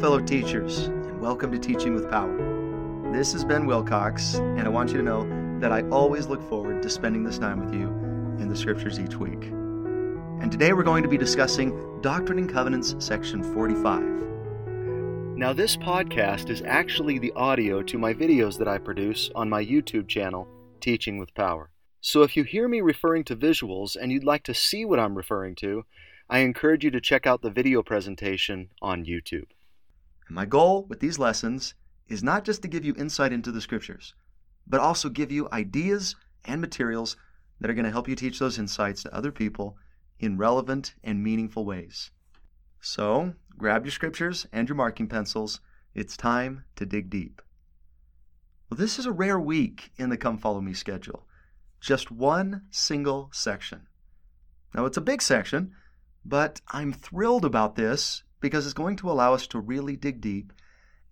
fellow teachers, and welcome to Teaching with Power. This is Ben Wilcox, and I want you to know that I always look forward to spending this time with you in the scriptures each week. And today we're going to be discussing Doctrine and Covenants, section 45. Now, this podcast is actually the audio to my videos that I produce on my YouTube channel, Teaching with Power. So if you hear me referring to visuals and you'd like to see what I'm referring to, I encourage you to check out the video presentation on YouTube. My goal with these lessons is not just to give you insight into the scriptures, but also give you ideas and materials that are going to help you teach those insights to other people in relevant and meaningful ways. So, grab your scriptures and your marking pencils. It's time to dig deep. Well, this is a rare week in the Come Follow Me schedule. Just one single section. Now, it's a big section, but I'm thrilled about this because it's going to allow us to really dig deep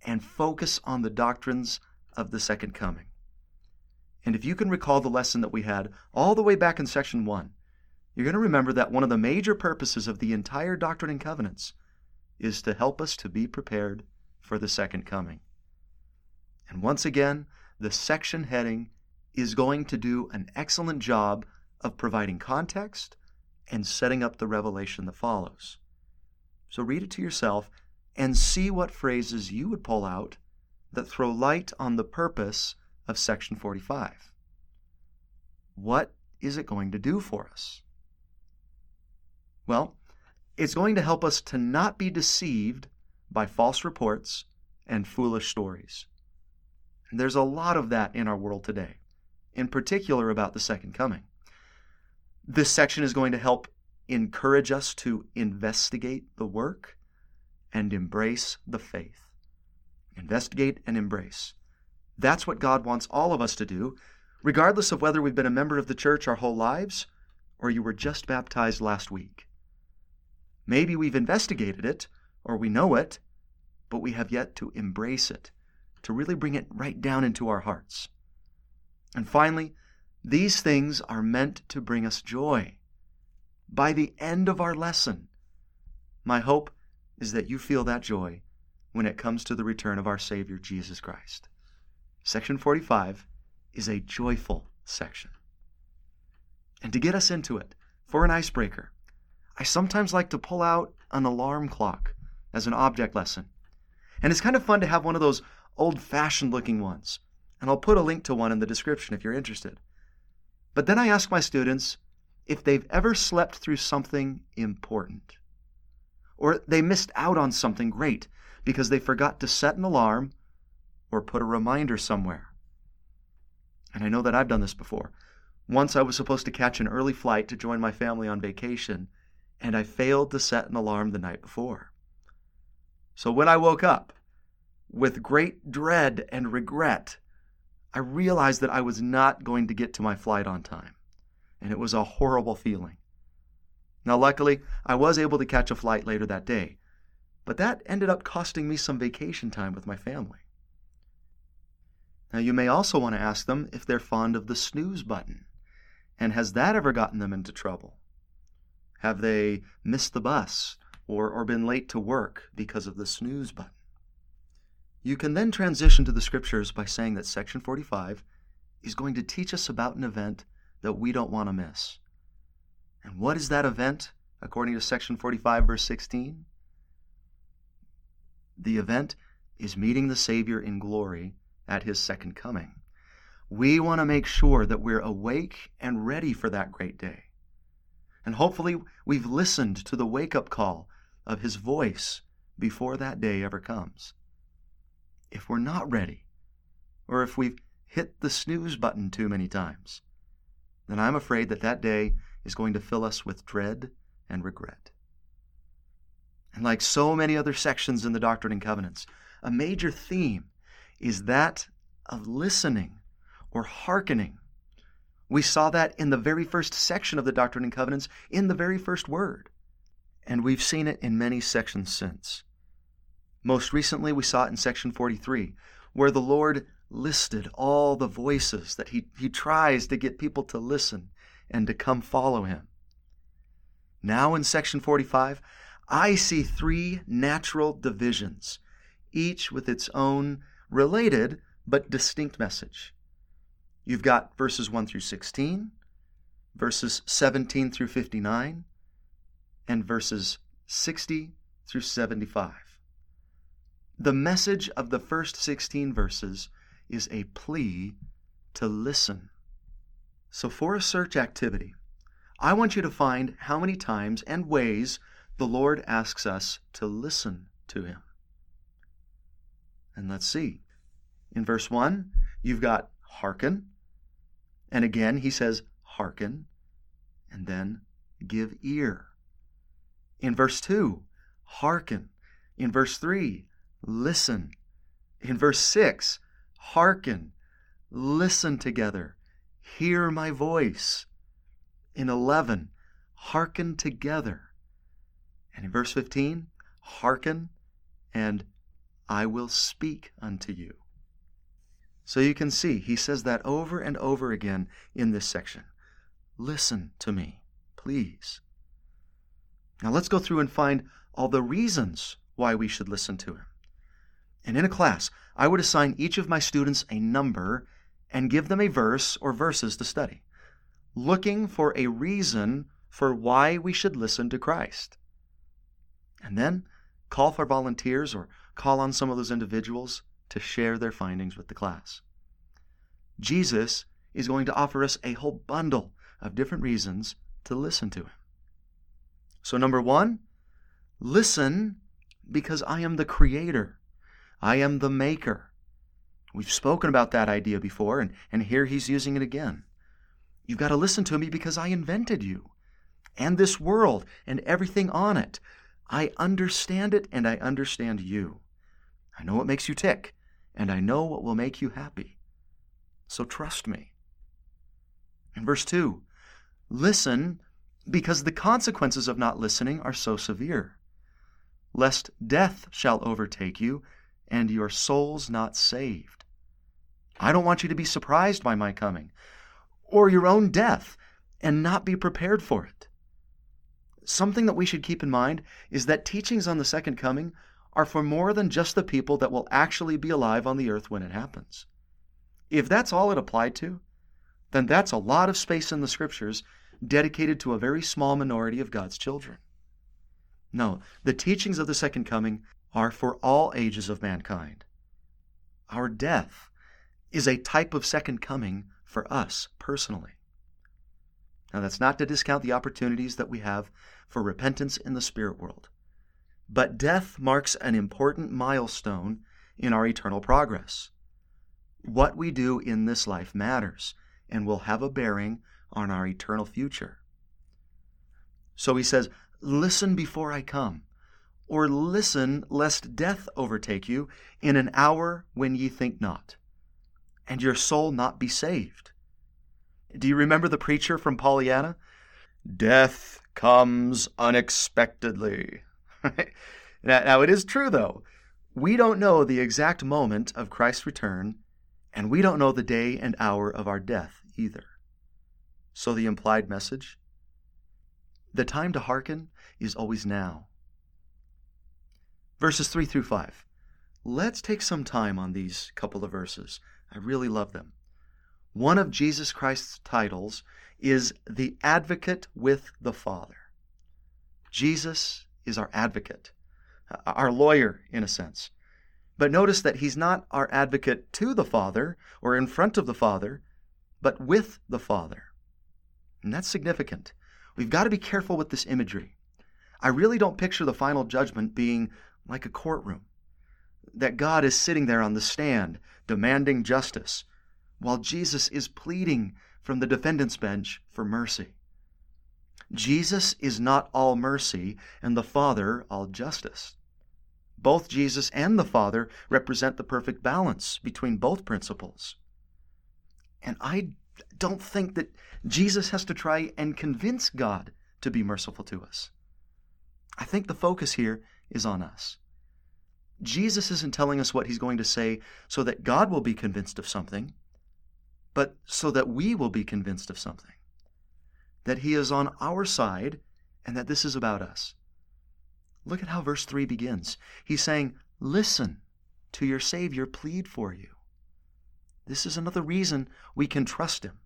and focus on the doctrines of the second coming. And if you can recall the lesson that we had all the way back in section 1, you're going to remember that one of the major purposes of the entire Doctrine and Covenants is to help us to be prepared for the second coming. And once again, the section heading is going to do an excellent job of providing context and setting up the revelation that follows. So read it to yourself and see what phrases you would pull out that throw light on the purpose of section 45. What is it going to do for us? Well, it's going to help us to not be deceived by false reports and foolish stories. There's a lot of that in our world today, in particular about the second coming. This section is going to help encourage us to investigate the work and embrace the faith. Investigate and embrace. That's what God wants all of us to do, regardless of whether we've been a member of the church our whole lives or you were just baptized last week. Maybe we've investigated it or we know it, but we have yet to embrace it, to really bring it right down into our hearts. And finally, these things are meant to bring us joy by the end of our lesson. My hope is that you feel that joy when it comes to the return of our Savior Jesus Christ. Section 45 is a joyful section. And to get us into it, for an icebreaker, I sometimes like to pull out an alarm clock as an object lesson. And it's kind of fun to have one of those old fashioned looking ones. And I'll put a link to one in the description if you're interested. But then I ask my students if they've ever slept through something important, or they missed out on something great because they forgot to set an alarm or put a reminder somewhere. And I know that I've done this before. Once I was supposed to catch an early flight to join my family on vacation, and I failed to set an alarm the night before. So when I woke up, with great dread and regret, I realized that I was not going to get to my flight on time and it was a horrible feeling. Now, luckily, I was able to catch a flight later that day, but that ended up costing me some vacation time with my family. Now, you may also want to ask them if they're fond of the snooze button, and has that ever gotten them into trouble? Have they missed the bus or, or been late to work because of the snooze button? You can then transition to the scriptures by saying that section 45 is going to teach us about an event that we don't want to miss. And what is that event, according to section 45, verse 16? The event is meeting the Savior in glory at his second coming. We want to make sure that we're awake and ready for that great day. And hopefully, we've listened to the wake up call of his voice before that day ever comes. If we're not ready, or if we've hit the snooze button too many times, then I'm afraid that that day is going to fill us with dread and regret. And like so many other sections in the Doctrine and Covenants, a major theme is that of listening or hearkening. We saw that in the very first section of the Doctrine and Covenants, in the very first word. And we've seen it in many sections since. Most recently, we saw it in section 43, where the Lord listed all the voices that he, he tries to get people to listen and to come follow him. Now in section 45, I see three natural divisions each with its own related but distinct message. You've got verses 1 through 16, verses 17 through 59, and verses 60 through 75. The message of the first 16 verses is a plea to listen. So, for a search activity, I want you to find how many times and ways the Lord asks us to listen to Him. And let's see. In verse 1, you've got hearken. And again, he says, hearken. And then give ear. In verse 2, hearken. In verse 3, listen. In verse 6, hearken. Listen together. Hear my voice. In 11, hearken together. And in verse 15, hearken and I will speak unto you. So you can see, he says that over and over again in this section. Listen to me, please. Now let's go through and find all the reasons why we should listen to him. And in a class, I would assign each of my students a number and give them a verse or verses to study, looking for a reason for why we should listen to Christ. And then call for volunteers or call on some of those individuals to share their findings with the class. Jesus is going to offer us a whole bundle of different reasons to listen to him. So, number one, listen because I am the creator, I am the maker. We've spoken about that idea before, and, and here he's using it again. You've got to listen to me because I invented you and this world and everything on it. I understand it and I understand you. I know what makes you tick, and I know what will make you happy. So trust me. In verse 2, listen because the consequences of not listening are so severe. Lest death shall overtake you, and your souls not saved. I don't want you to be surprised by my coming, or your own death, and not be prepared for it. Something that we should keep in mind is that teachings on the second coming are for more than just the people that will actually be alive on the earth when it happens. If that's all it applied to, then that's a lot of space in the scriptures dedicated to a very small minority of God's children. No, the teachings of the second coming are for all ages of mankind. Our death is a type of second coming for us personally. Now, that's not to discount the opportunities that we have for repentance in the spirit world. But death marks an important milestone in our eternal progress. What we do in this life matters and will have a bearing on our eternal future. So he says, Listen before I come, or listen lest death overtake you in an hour when ye think not, and your soul not be saved. Do you remember the preacher from Pollyanna? Death comes unexpectedly. now, it is true, though. We don't know the exact moment of Christ's return, and we don't know the day and hour of our death either. So, the implied message the time to hearken is always now. Verses 3 through 5. Let's take some time on these couple of verses. I really love them. One of Jesus Christ's titles is the advocate with the Father. Jesus is our advocate, uh, our lawyer, in a sense. But notice that he's not our advocate to the Father or in front of the Father, but with the Father. And that's significant. We've got to be careful with this imagery. I really don't picture the final judgment being like a courtroom, that God is sitting there on the stand demanding justice, while Jesus is pleading from the defendant's bench for mercy. Jesus is not all mercy and the Father all justice. Both Jesus and the Father represent the perfect balance between both principles. And I don't think that Jesus has to try and convince God to be merciful to us. I think the focus here is on us. Jesus isn't telling us what he's going to say so that God will be convinced of something, but so that we will be convinced of something that He is on our side and that this is about us. Look at how verse 3 begins. He's saying, Listen. to your Savior plead for you. This is another reason we can trust Him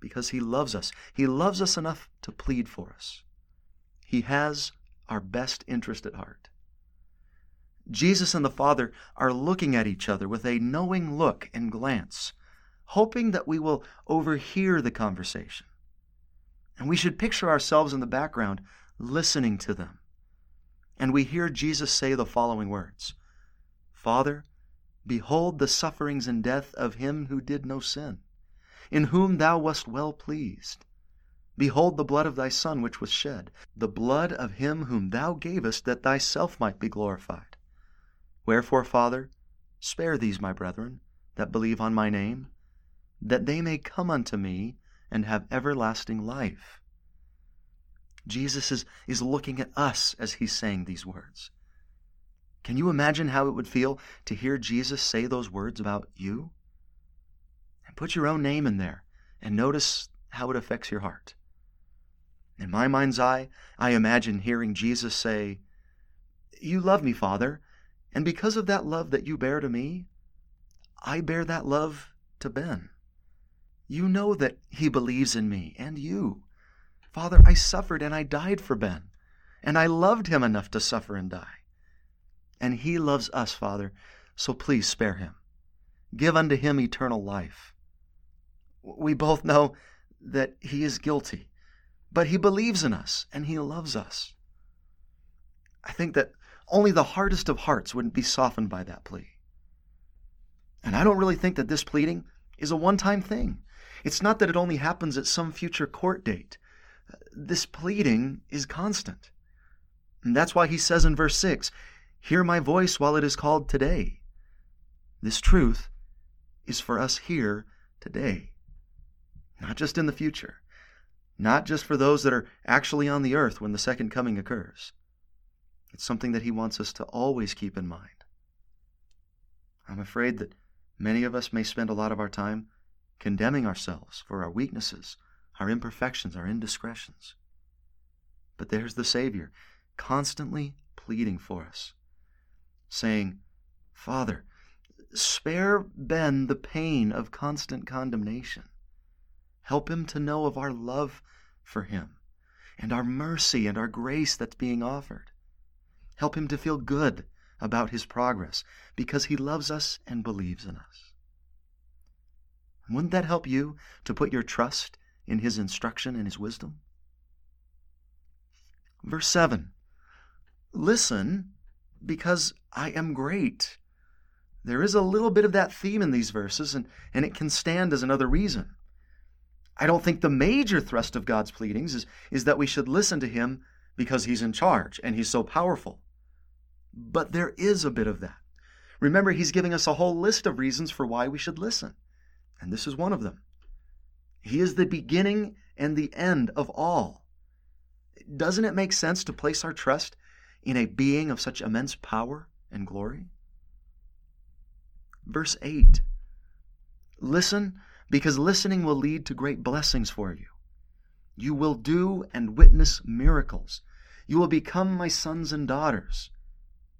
because He loves us. He loves us enough to plead for us. He has our best interest at heart. Jesus and the Father are looking at each other with a knowing look and glance, hoping that we will overhear the conversation. And we should picture ourselves in the background listening to them. And we hear Jesus say the following words Father, behold the sufferings and death of him who did no sin, in whom thou wast well pleased. Behold the blood of thy Son which was shed, the blood of him whom thou gavest that thyself might be glorified. Wherefore, Father, spare these my brethren that believe on my name, that they may come unto me and have everlasting life. Jesus is, is looking at us as he's saying these words. Can you imagine how it would feel to hear Jesus say those words about you? And put your own name in there and notice how it affects your heart. In my mind's eye, I imagine hearing Jesus say, You love me, Father, and because of that love that you bear to me, I bear that love to Ben. You know that he believes in me and you. Father, I suffered and I died for Ben, and I loved him enough to suffer and die. And he loves us, Father, so please spare him. Give unto him eternal life. We both know that he is guilty, but he believes in us and he loves us. I think that only the hardest of hearts wouldn't be softened by that plea. And I don't really think that this pleading is a one time thing. It's not that it only happens at some future court date. This pleading is constant. And that's why he says in verse 6 Hear my voice while it is called today. This truth is for us here today, not just in the future, not just for those that are actually on the earth when the second coming occurs. It's something that He wants us to always keep in mind. I'm afraid that many of us may spend a lot of our time condemning ourselves for our weaknesses, our imperfections, our indiscretions. But there's the Savior constantly pleading for us, saying, Father, spare Ben the pain of constant condemnation. Help him to know of our love for him and our mercy and our grace that's being offered. Help him to feel good about his progress because he loves us and believes in us. Wouldn't that help you to put your trust in his instruction and his wisdom? Verse 7 Listen, because I am great. There is a little bit of that theme in these verses, and, and it can stand as another reason. I don't think the major thrust of God's pleadings is, is that we should listen to him because he's in charge and he's so powerful. But there is a bit of that. Remember, he's giving us a whole list of reasons for why we should listen. And this is one of them. He is the beginning and the end of all. Doesn't it make sense to place our trust in a being of such immense power and glory? Verse 8 Listen, because listening will lead to great blessings for you. You will do and witness miracles. You will become my sons and daughters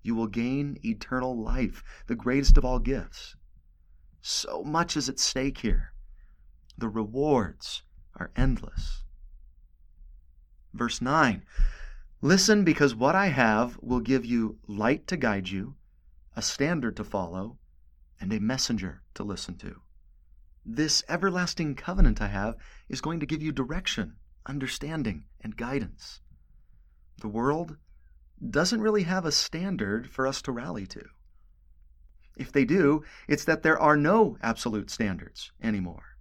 you will gain eternal life, the greatest of all gifts. So much is at stake here. The rewards are endless. Verse 9 Listen, because what I have will give you light to guide you, a standard to follow, and a messenger to listen to. This everlasting covenant I have is going to give you direction, understanding, and guidance. The world doesn't really have a standard for us to rally to. If they do, it's that there are no absolute standards anymore.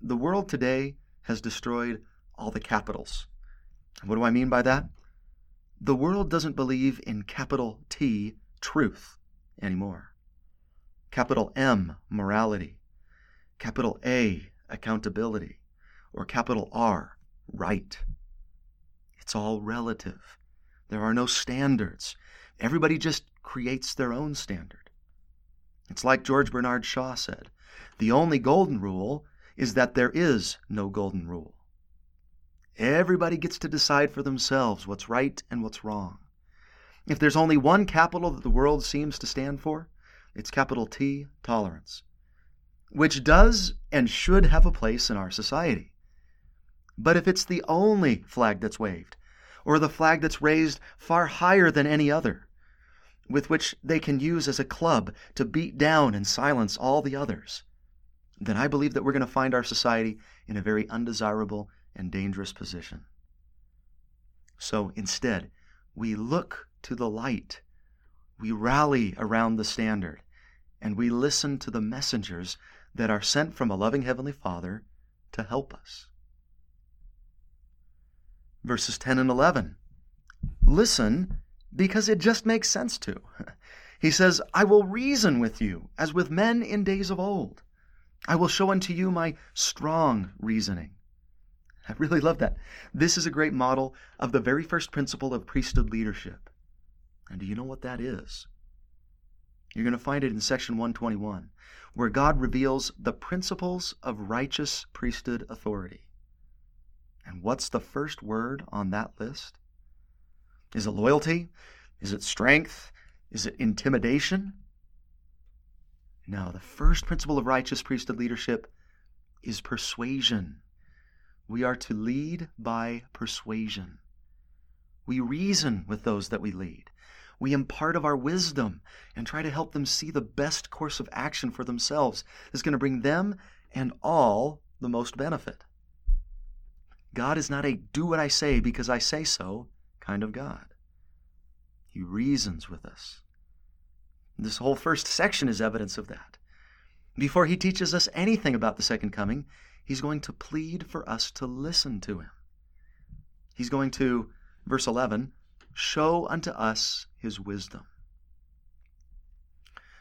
The world today has destroyed all the capitals. What do I mean by that? The world doesn't believe in capital T, truth, anymore. Capital M, morality. Capital A, accountability. Or capital R, right. It's all relative. There are no standards. Everybody just creates their own standard. It's like George Bernard Shaw said the only golden rule is that there is no golden rule. Everybody gets to decide for themselves what's right and what's wrong. If there's only one capital that the world seems to stand for, it's capital T, tolerance, which does and should have a place in our society. But if it's the only flag that's waved, or the flag that's raised far higher than any other, with which they can use as a club to beat down and silence all the others, then I believe that we're going to find our society in a very undesirable and dangerous position. So instead, we look to the light, we rally around the standard, and we listen to the messengers that are sent from a loving Heavenly Father to help us. Verses 10 and 11. Listen because it just makes sense to. He says, I will reason with you as with men in days of old. I will show unto you my strong reasoning. I really love that. This is a great model of the very first principle of priesthood leadership. And do you know what that is? You're going to find it in section 121, where God reveals the principles of righteous priesthood authority. And what's the first word on that list? Is it loyalty? Is it strength? Is it intimidation? No, the first principle of righteous priesthood leadership is persuasion. We are to lead by persuasion. We reason with those that we lead. We impart of our wisdom and try to help them see the best course of action for themselves that's going to bring them and all the most benefit. God is not a do what I say because I say so kind of God. He reasons with us. This whole first section is evidence of that. Before he teaches us anything about the second coming, he's going to plead for us to listen to him. He's going to, verse 11, show unto us his wisdom.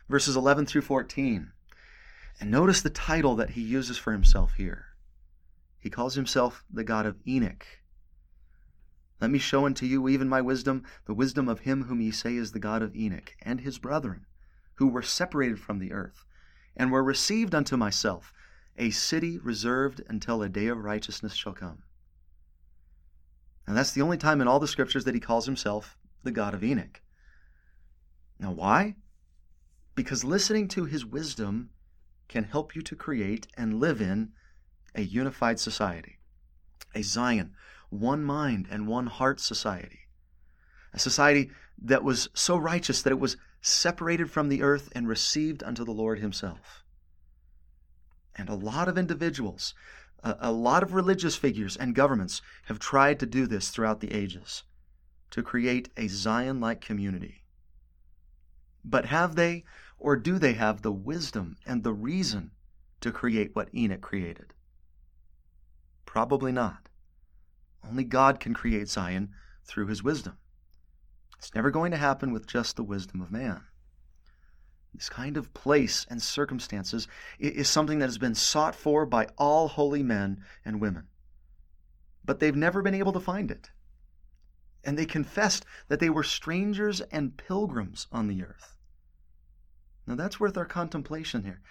Verses 11 through 14. And notice the title that he uses for himself here. He calls himself the God of Enoch. Let me show unto you even my wisdom, the wisdom of him whom ye say is the God of Enoch, and his brethren, who were separated from the earth, and were received unto myself, a city reserved until a day of righteousness shall come. And that's the only time in all the scriptures that he calls himself the God of Enoch. Now, why? Because listening to his wisdom can help you to create and live in a unified society, a Zion, one mind and one heart society, a society that was so righteous that it was separated from the earth and received unto the Lord himself. And a lot of individuals, a, a lot of religious figures and governments have tried to do this throughout the ages to create a Zion like community. But have they, or do they have the wisdom and the reason to create what Enoch created? Probably not. Only God can create Zion through his wisdom. It's never going to happen with just the wisdom of man. This kind of place and circumstances is something that has been sought for by all holy men and women. But they've never been able to find it. And they confessed that they were strangers and pilgrims on the earth. Now that's worth our contemplation here.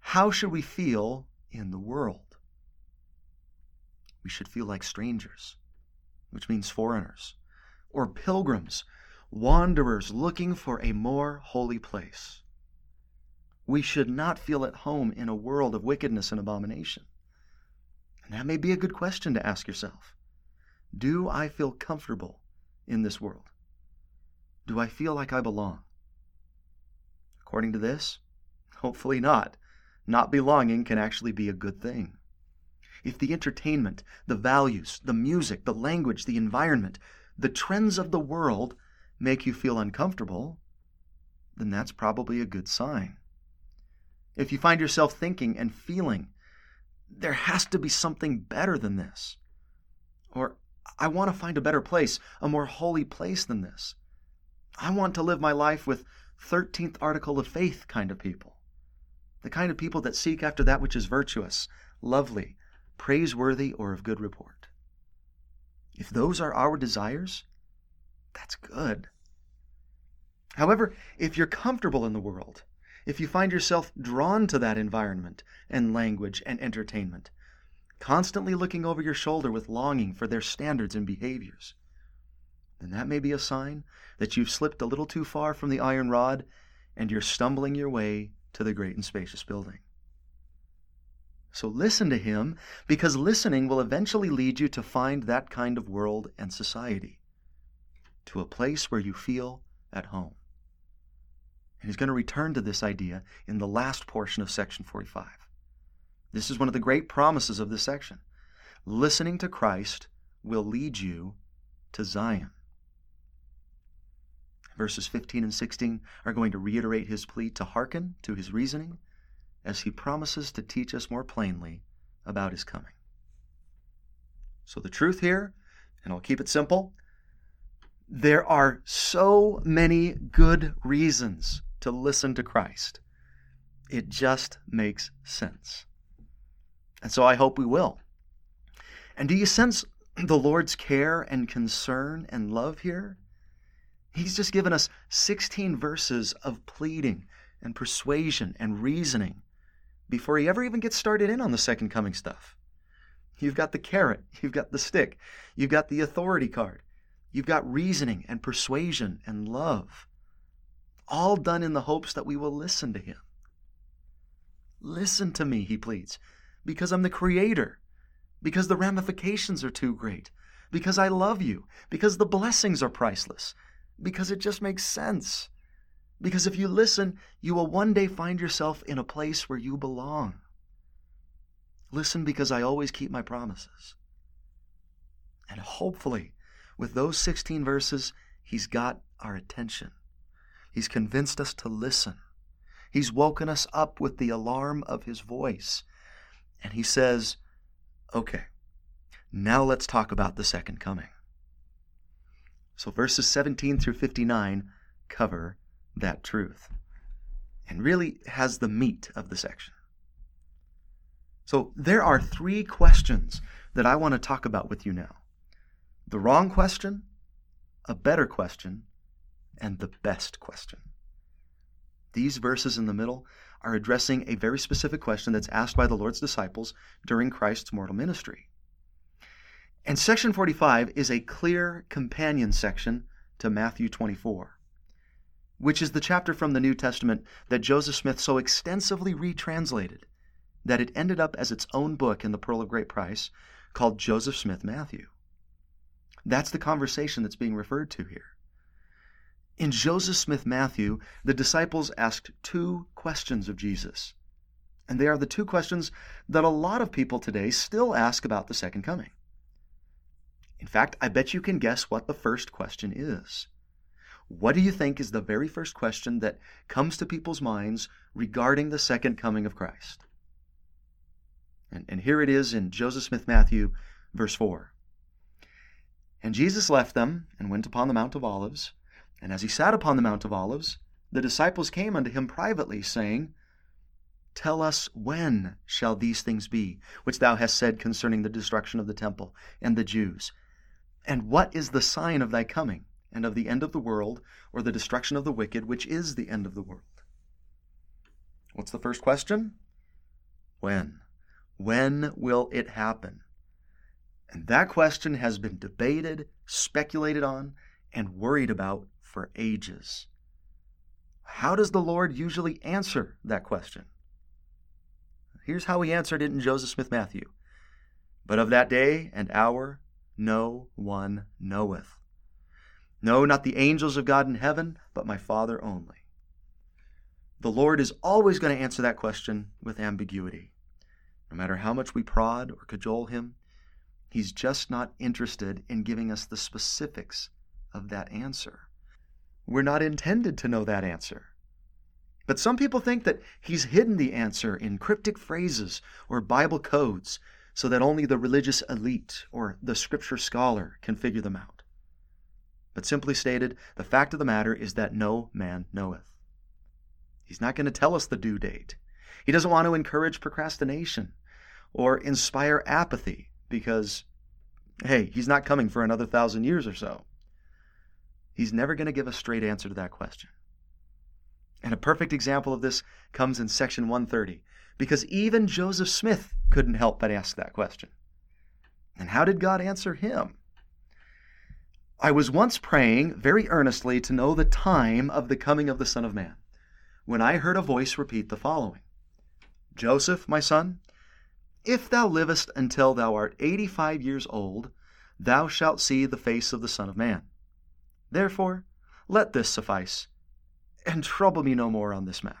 How should we feel in the world? We should feel like strangers, which means foreigners, or pilgrims, wanderers looking for a more holy place. We should not feel at home in a world of wickedness and abomination. And that may be a good question to ask yourself. Do I feel comfortable in this world? Do I feel like I belong? According to this, hopefully not. Not belonging can actually be a good thing. If the entertainment, the values, the music, the language, the environment, the trends of the world make you feel uncomfortable, then that's probably a good sign. If you find yourself thinking and feeling, there has to be something better than this. Or, I want to find a better place, a more holy place than this. I want to live my life with 13th article of faith kind of people. The kind of people that seek after that which is virtuous, lovely, praiseworthy, or of good report. If those are our desires, that's good. However, if you're comfortable in the world, if you find yourself drawn to that environment and language and entertainment, constantly looking over your shoulder with longing for their standards and behaviors, then that may be a sign that you've slipped a little too far from the iron rod and you're stumbling your way to the great and spacious building. So listen to him because listening will eventually lead you to find that kind of world and society, to a place where you feel at home. And he's going to return to this idea in the last portion of section 45. This is one of the great promises of this section. Listening to Christ will lead you to Zion. Verses 15 and 16 are going to reiterate his plea to hearken to his reasoning as he promises to teach us more plainly about his coming. So, the truth here, and I'll keep it simple there are so many good reasons to listen to Christ. It just makes sense. And so I hope we will. And do you sense the Lord's care and concern and love here? He's just given us 16 verses of pleading and persuasion and reasoning before he ever even gets started in on the second coming stuff. You've got the carrot, you've got the stick, you've got the authority card, you've got reasoning and persuasion and love, all done in the hopes that we will listen to him. Listen to me, he pleads, because I'm the creator, because the ramifications are too great, because I love you, because the blessings are priceless, because it just makes sense. Because if you listen, you will one day find yourself in a place where you belong. Listen because I always keep my promises. And hopefully, with those 16 verses, he's got our attention. He's convinced us to listen. He's woken us up with the alarm of his voice. And he says, okay, now let's talk about the second coming. So verses 17 through 59 cover that truth and really has the meat of the section. So there are three questions that I want to talk about with you now the wrong question, a better question, and the best question. These verses in the middle are addressing a very specific question that's asked by the Lord's disciples during Christ's mortal ministry. And section 45 is a clear companion section to Matthew 24 which is the chapter from the New Testament that Joseph Smith so extensively retranslated that it ended up as its own book in the Pearl of Great Price called Joseph Smith Matthew. That's the conversation that's being referred to here. In Joseph Smith Matthew, the disciples asked two questions of Jesus. And they are the two questions that a lot of people today still ask about the second coming. In fact, I bet you can guess what the first question is. What do you think is the very first question that comes to people's minds regarding the second coming of Christ? And, and here it is in Joseph Smith Matthew, verse 4. And Jesus left them and went upon the Mount of Olives. And as he sat upon the Mount of Olives, the disciples came unto him privately, saying, Tell us when shall these things be, which thou hast said concerning the destruction of the temple and the Jews? And what is the sign of thy coming and of the end of the world, or the destruction of the wicked, which is the end of the world. What's the first question? When? When will it happen? And that question has been debated, speculated on, and worried about for ages. How does the Lord usually answer that question? Here's how he answered it in Joseph Smith Matthew. But of that day and hour no one knoweth, no, not the angels of God in heaven, but my Father only. The Lord is always going to answer that question with ambiguity. No matter how much we prod or cajole him, he's just not interested in giving us the specifics of that answer. We're not intended to know that answer. But some people think that he's hidden the answer in cryptic phrases or Bible codes so that only the religious elite or the scripture scholar can figure them out. But simply stated, the fact of the matter is that no man knoweth. He's not going to tell us the due date. He doesn't want to encourage procrastination or inspire apathy because, hey, he's not coming for another thousand years or so. He's never going to give a straight answer to that question. And a perfect example of this comes in section 130, because even Joseph Smith couldn't help but ask that question. And how did God answer him? I was once praying very earnestly to know the time of the coming of the Son of Man, when I heard a voice repeat the following Joseph, my son, if thou livest until thou art eighty five years old, thou shalt see the face of the Son of Man. Therefore, let this suffice, and trouble me no more on this matter.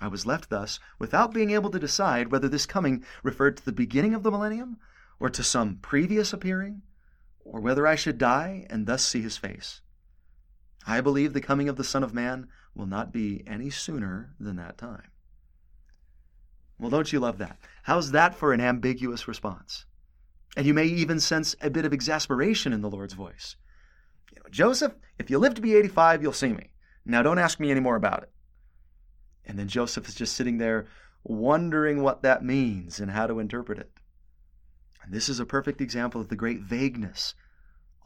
I was left thus without being able to decide whether this coming referred to the beginning of the millennium, or to some previous appearing, or whether I should die and thus see his face. I believe the coming of the Son of Man will not be any sooner than that time. Well, don't you love that? How's that for an ambiguous response? And you may even sense a bit of exasperation in the Lord's voice. You know, Joseph, if you live to be 85, you'll see me. Now don't ask me any more about it. And then Joseph is just sitting there wondering what that means and how to interpret it. And this is a perfect example of the great vagueness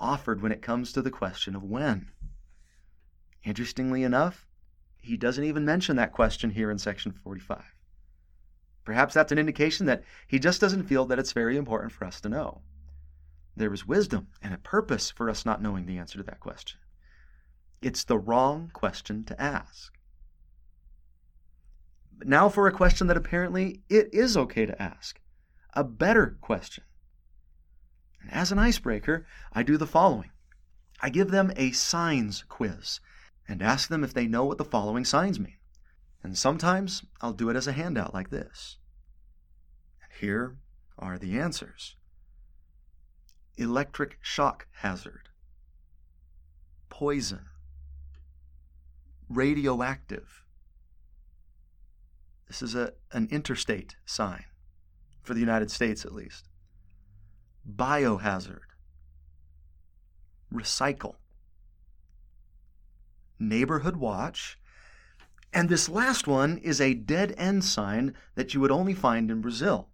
offered when it comes to the question of when. Interestingly enough, he doesn't even mention that question here in section 45. Perhaps that's an indication that he just doesn't feel that it's very important for us to know. There is wisdom and a purpose for us not knowing the answer to that question. It's the wrong question to ask. Now for a question that apparently it is okay to ask a better question. And as an icebreaker, I do the following I give them a signs quiz and ask them if they know what the following signs mean. And sometimes I'll do it as a handout like this. And here are the answers electric shock hazard, poison, radioactive. This is a, an interstate sign, for the United States at least. Biohazard, recycle, neighborhood watch, and this last one is a dead end sign that you would only find in Brazil.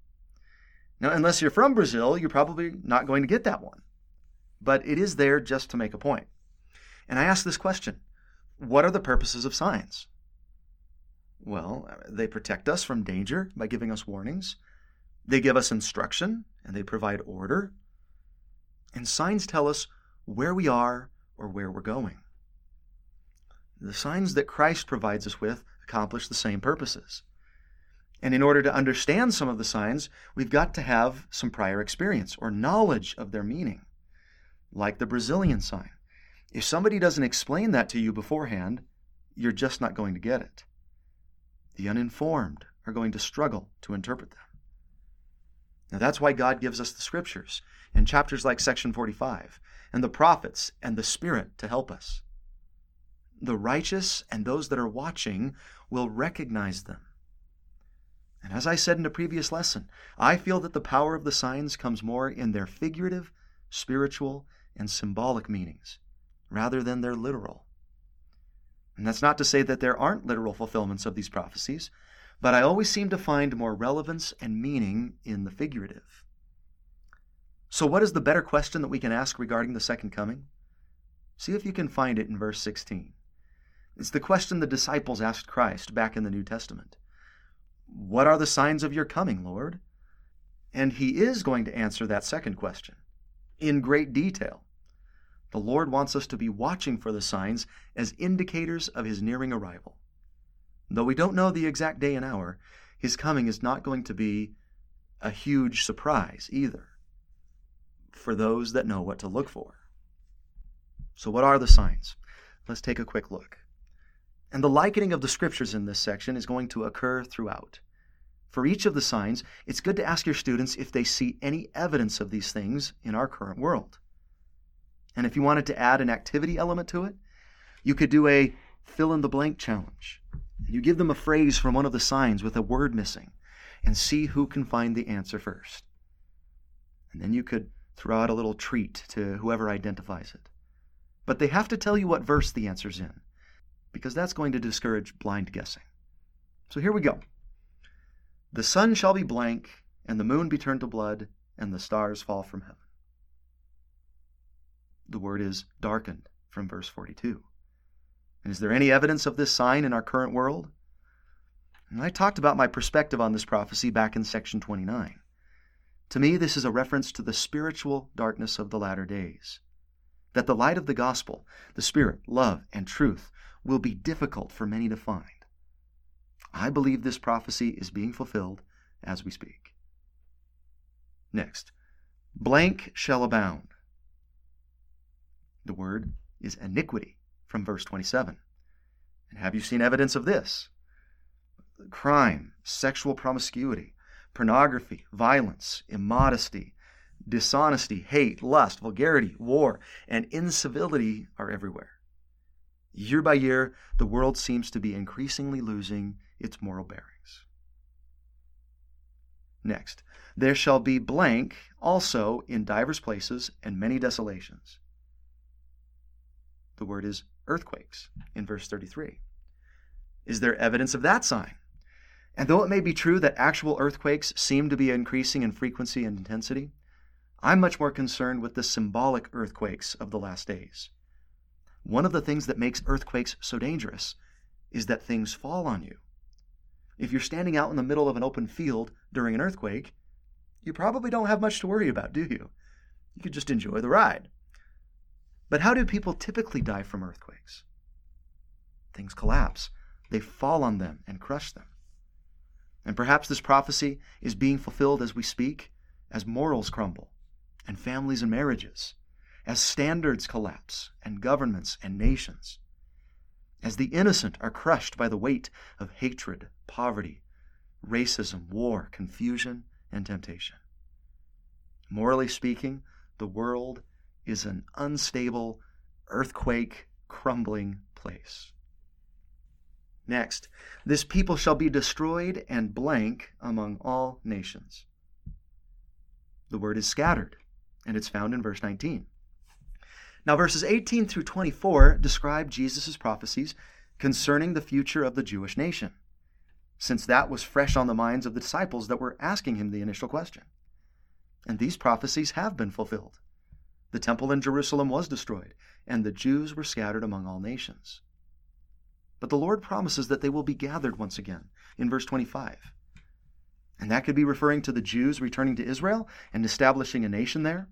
Now, unless you're from Brazil, you're probably not going to get that one. But it is there just to make a point. And I ask this question What are the purposes of signs? Well, they protect us from danger by giving us warnings. They give us instruction and they provide order. And signs tell us where we are or where we're going. The signs that Christ provides us with accomplish the same purposes. And in order to understand some of the signs, we've got to have some prior experience or knowledge of their meaning, like the Brazilian sign. If somebody doesn't explain that to you beforehand, you're just not going to get it. The uninformed are going to struggle to interpret them. Now, that's why God gives us the scriptures and chapters like section 45 and the prophets and the Spirit to help us the righteous and those that are watching will recognize them. And as I said in a previous lesson, I feel that the power of the signs comes more in their figurative, spiritual, and symbolic meanings, rather than their literal. And that's not to say that there aren't literal fulfillments of these prophecies, but I always seem to find more relevance and meaning in the figurative. So, what is the better question that we can ask regarding the second coming? See if you can find it in verse 16. It's the question the disciples asked Christ back in the New Testament. What are the signs of your coming, Lord? And he is going to answer that second question in great detail. The Lord wants us to be watching for the signs as indicators of his nearing arrival. Though we don't know the exact day and hour, his coming is not going to be a huge surprise either for those that know what to look for. So, what are the signs? Let's take a quick look. And the likening of the scriptures in this section is going to occur throughout. For each of the signs, it's good to ask your students if they see any evidence of these things in our current world. And if you wanted to add an activity element to it, you could do a fill in the blank challenge. You give them a phrase from one of the signs with a word missing and see who can find the answer first. And then you could throw out a little treat to whoever identifies it. But they have to tell you what verse the answer's in because that's going to discourage blind guessing. So here we go. The sun shall be blank, and the moon be turned to blood, and the stars fall from heaven. The word is darkened from verse 42. And is there any evidence of this sign in our current world? And I talked about my perspective on this prophecy back in section 29. To me, this is a reference to the spiritual darkness of the latter days. that the light of the gospel, the Spirit, love, and truth, will be difficult for many to find. I believe this prophecy is being fulfilled as we speak. Next, blank shall abound. The word is iniquity from verse 27. And have you seen evidence of this? Crime, sexual promiscuity, pornography, violence, immodesty, dishonesty, hate, lust, vulgarity, war, and incivility are everywhere. Year by year, the world seems to be increasingly losing its moral bearings. Next, there shall be blank also in divers places and many desolations. The word is earthquakes in verse 33. Is there evidence of that sign? And though it may be true that actual earthquakes seem to be increasing in frequency and intensity, I'm much more concerned with the symbolic earthquakes of the last days. One of the things that makes earthquakes so dangerous is that things fall on you. If you're standing out in the middle of an open field during an earthquake, you probably don't have much to worry about, do you? You could just enjoy the ride. But how do people typically die from earthquakes? Things collapse, they fall on them and crush them. And perhaps this prophecy is being fulfilled as we speak, as morals crumble, and families and marriages, as standards collapse, and governments and nations, as the innocent are crushed by the weight of hatred, poverty, racism, war, confusion, and temptation. Morally speaking, the world is an unstable, earthquake, crumbling place. Next, this people shall be destroyed and blank among all nations. The word is scattered, and it's found in verse 19. Now, verses 18 through 24 describe Jesus' prophecies concerning the future of the Jewish nation, since that was fresh on the minds of the disciples that were asking him the initial question. And these prophecies have been fulfilled. The temple in Jerusalem was destroyed, and the Jews were scattered among all nations. But the Lord promises that they will be gathered once again in verse 25. And that could be referring to the Jews returning to Israel and establishing a nation there.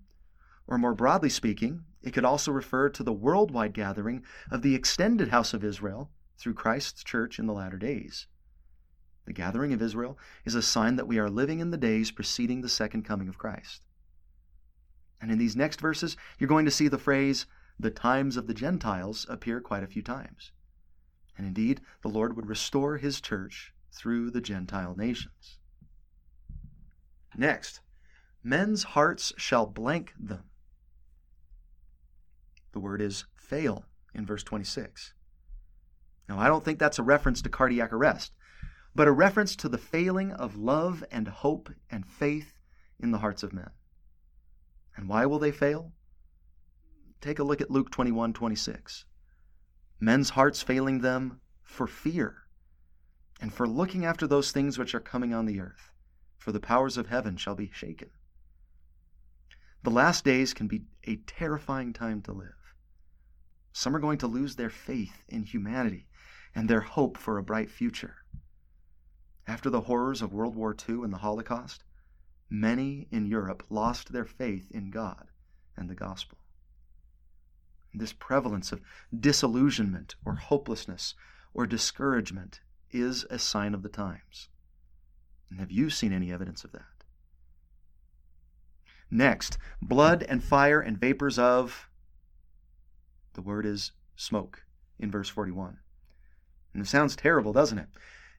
Or more broadly speaking, it could also refer to the worldwide gathering of the extended house of Israel through Christ's church in the latter days. The gathering of Israel is a sign that we are living in the days preceding the second coming of Christ. And in these next verses, you're going to see the phrase, the times of the Gentiles, appear quite a few times. And indeed, the Lord would restore his church through the Gentile nations. Next, men's hearts shall blank them. The word is fail in verse 26. Now, I don't think that's a reference to cardiac arrest, but a reference to the failing of love and hope and faith in the hearts of men. And why will they fail? Take a look at Luke 21 26. Men's hearts failing them for fear and for looking after those things which are coming on the earth, for the powers of heaven shall be shaken. The last days can be a terrifying time to live. Some are going to lose their faith in humanity and their hope for a bright future. After the horrors of World War II and the Holocaust, many in Europe lost their faith in God and the gospel. This prevalence of disillusionment or hopelessness or discouragement is a sign of the times. And have you seen any evidence of that? Next, blood and fire and vapors of the word is smoke in verse 41. And it sounds terrible, doesn't it?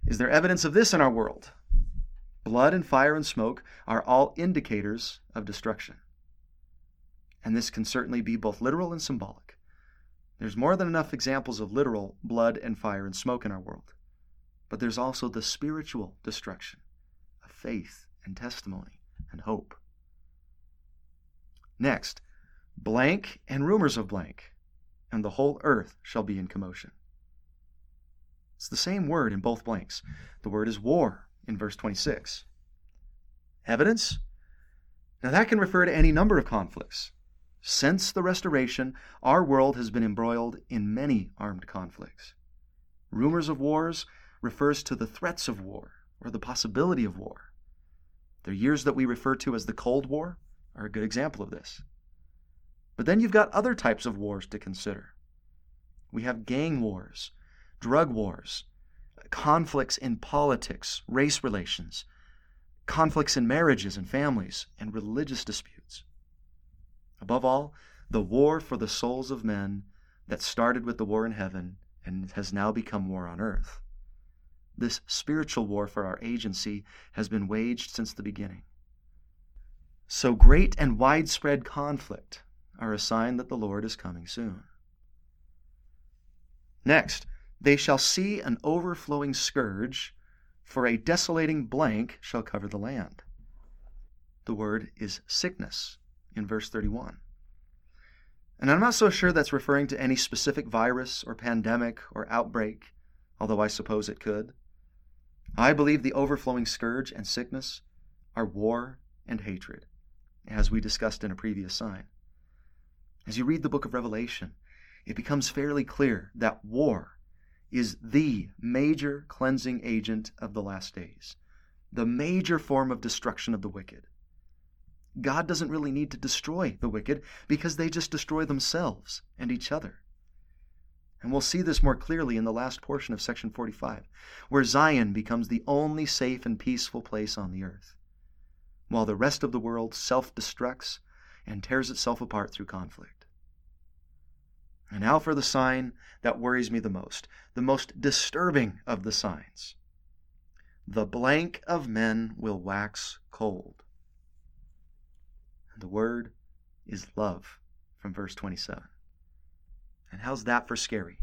Is there evidence of this in our world? Blood and fire and smoke are all indicators of destruction. And this can certainly be both literal and symbolic. There's more than enough examples of literal blood and fire and smoke in our world. But there's also the spiritual destruction of faith and testimony and hope. Next, blank and rumors of blank and the whole earth shall be in commotion. It's the same word in both blanks. The word is war in verse 26. Evidence? Now, that can refer to any number of conflicts. Since the Restoration, our world has been embroiled in many armed conflicts. Rumors of wars refers to the threats of war or the possibility of war. The years that we refer to as the Cold War are a good example of this. But then you've got other types of wars to consider. We have gang wars, drug wars, conflicts in politics, race relations, conflicts in marriages and families, and religious disputes. Above all, the war for the souls of men that started with the war in heaven and has now become war on earth. This spiritual war for our agency has been waged since the beginning. So great and widespread conflict are a sign that the Lord is coming soon. Next, they shall see an overflowing scourge, for a desolating blank shall cover the land. The word is sickness in verse 31. And I'm not so sure that's referring to any specific virus or pandemic or outbreak, although I suppose it could. I believe the overflowing scourge and sickness are war and hatred, as we discussed in a previous sign. As you read the book of Revelation, it becomes fairly clear that war is the major cleansing agent of the last days, the major form of destruction of the wicked. God doesn't really need to destroy the wicked because they just destroy themselves and each other. And we'll see this more clearly in the last portion of section 45, where Zion becomes the only safe and peaceful place on the earth, while the rest of the world self destructs and tears itself apart through conflict. And now for the sign that worries me the most, the most disturbing of the signs. The blank of men will wax cold. And the word is love from verse 27. And how's that for scary?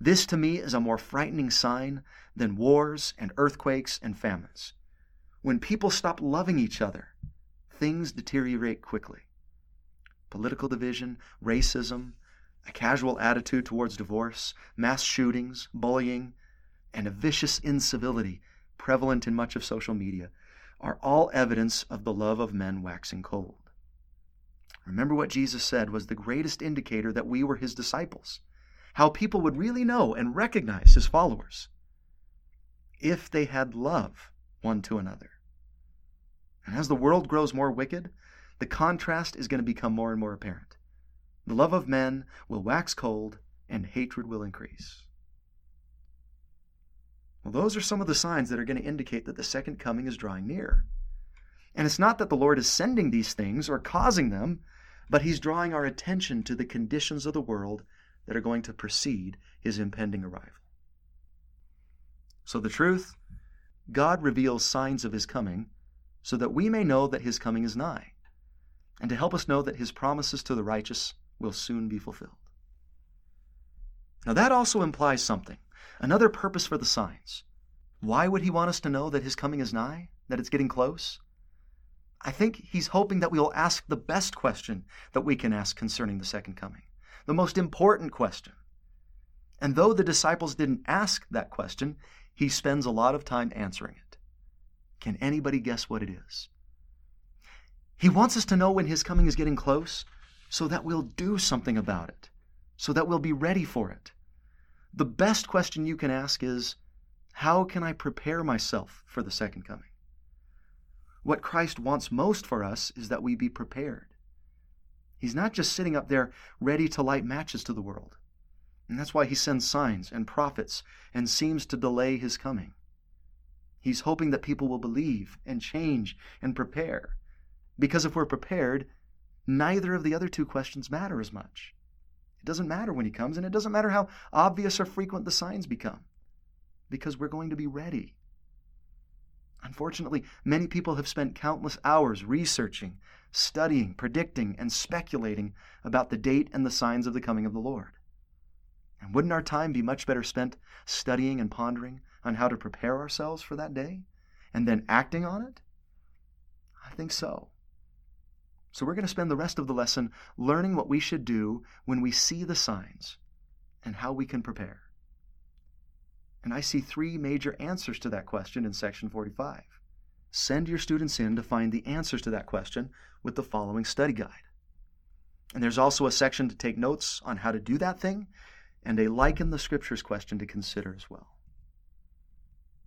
This to me is a more frightening sign than wars and earthquakes and famines. When people stop loving each other, things deteriorate quickly. Political division, racism, a casual attitude towards divorce, mass shootings, bullying, and a vicious incivility prevalent in much of social media are all evidence of the love of men waxing cold. Remember what Jesus said was the greatest indicator that we were his disciples, how people would really know and recognize his followers if they had love one to another. And as the world grows more wicked, the contrast is going to become more and more apparent. The love of men will wax cold, and hatred will increase. Well, those are some of the signs that are going to indicate that the second coming is drawing near. And it's not that the Lord is sending these things or causing them, but He's drawing our attention to the conditions of the world that are going to precede His impending arrival. So, the truth God reveals signs of His coming so that we may know that His coming is nigh, and to help us know that His promises to the righteous will soon be fulfilled. Now, that also implies something another purpose for the signs. Why would He want us to know that His coming is nigh, that it's getting close? I think he's hoping that we will ask the best question that we can ask concerning the second coming, the most important question. And though the disciples didn't ask that question, he spends a lot of time answering it. Can anybody guess what it is? He wants us to know when his coming is getting close so that we'll do something about it, so that we'll be ready for it. The best question you can ask is How can I prepare myself for the second coming? What Christ wants most for us is that we be prepared. He's not just sitting up there ready to light matches to the world. And that's why he sends signs and prophets and seems to delay his coming. He's hoping that people will believe and change and prepare. Because if we're prepared, neither of the other two questions matter as much. It doesn't matter when he comes, and it doesn't matter how obvious or frequent the signs become, because we're going to be ready. Unfortunately, many people have spent countless hours researching, studying, predicting, and speculating about the date and the signs of the coming of the Lord. And wouldn't our time be much better spent studying and pondering on how to prepare ourselves for that day and then acting on it? I think so. So we're going to spend the rest of the lesson learning what we should do when we see the signs and how we can prepare. And I see three major answers to that question in section 45. Send your students in to find the answers to that question with the following study guide. And there's also a section to take notes on how to do that thing and a liken the scriptures question to consider as well.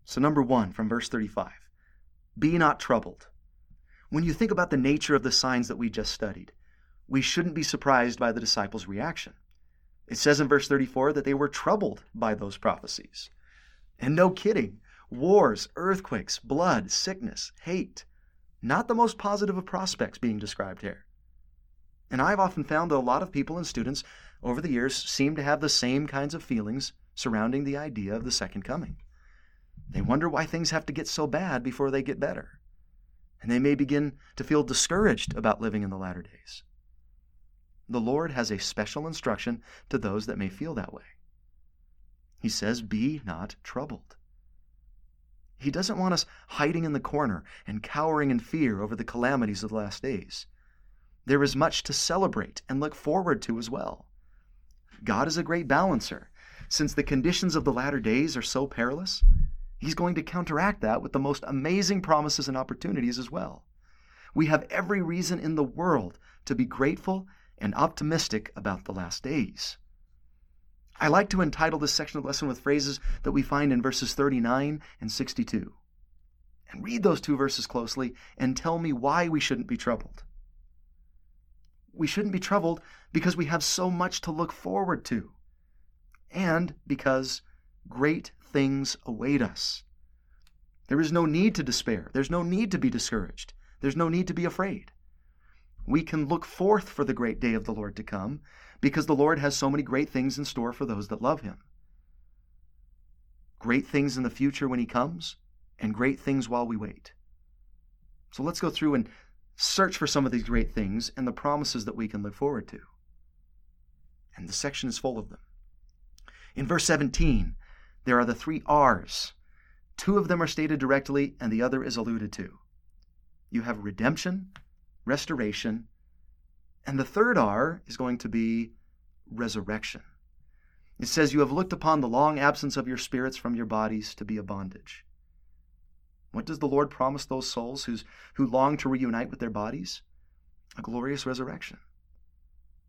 So, number one from verse 35 Be not troubled. When you think about the nature of the signs that we just studied, we shouldn't be surprised by the disciples' reaction. It says in verse 34 that they were troubled by those prophecies. And no kidding, wars, earthquakes, blood, sickness, hate, not the most positive of prospects being described here. And I've often found that a lot of people and students over the years seem to have the same kinds of feelings surrounding the idea of the second coming. They wonder why things have to get so bad before they get better. And they may begin to feel discouraged about living in the latter days. The Lord has a special instruction to those that may feel that way. He says, Be not troubled. He doesn't want us hiding in the corner and cowering in fear over the calamities of the last days. There is much to celebrate and look forward to as well. God is a great balancer. Since the conditions of the latter days are so perilous, He's going to counteract that with the most amazing promises and opportunities as well. We have every reason in the world to be grateful and optimistic about the last days. I like to entitle this section of the lesson with phrases that we find in verses 39 and 62. And read those two verses closely and tell me why we shouldn't be troubled. We shouldn't be troubled because we have so much to look forward to, and because great things await us. There is no need to despair. There's no need to be discouraged. There's no need to be afraid. We can look forth for the great day of the Lord to come because the Lord has so many great things in store for those that love Him. Great things in the future when He comes, and great things while we wait. So let's go through and search for some of these great things and the promises that we can look forward to. And the section is full of them. In verse 17, there are the three R's. Two of them are stated directly, and the other is alluded to. You have redemption, restoration, and the third R is going to be resurrection. It says, You have looked upon the long absence of your spirits from your bodies to be a bondage. What does the Lord promise those souls who's, who long to reunite with their bodies? A glorious resurrection.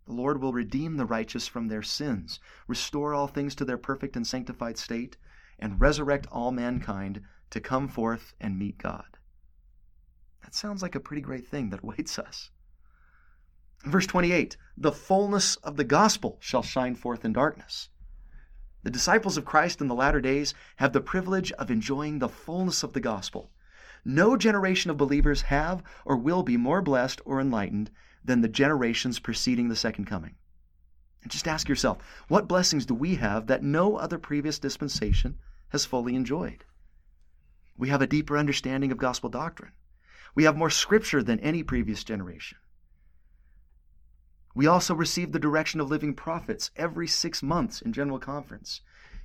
The Lord will redeem the righteous from their sins, restore all things to their perfect and sanctified state, and resurrect all mankind to come forth and meet God. That sounds like a pretty great thing that awaits us. Verse 28 The fullness of the gospel shall shine forth in darkness. The disciples of Christ in the latter days have the privilege of enjoying the fullness of the gospel. No generation of believers have or will be more blessed or enlightened than the generations preceding the second coming. And just ask yourself, what blessings do we have that no other previous dispensation has fully enjoyed? We have a deeper understanding of gospel doctrine. We have more scripture than any previous generation. We also receive the direction of living prophets every six months in General Conference,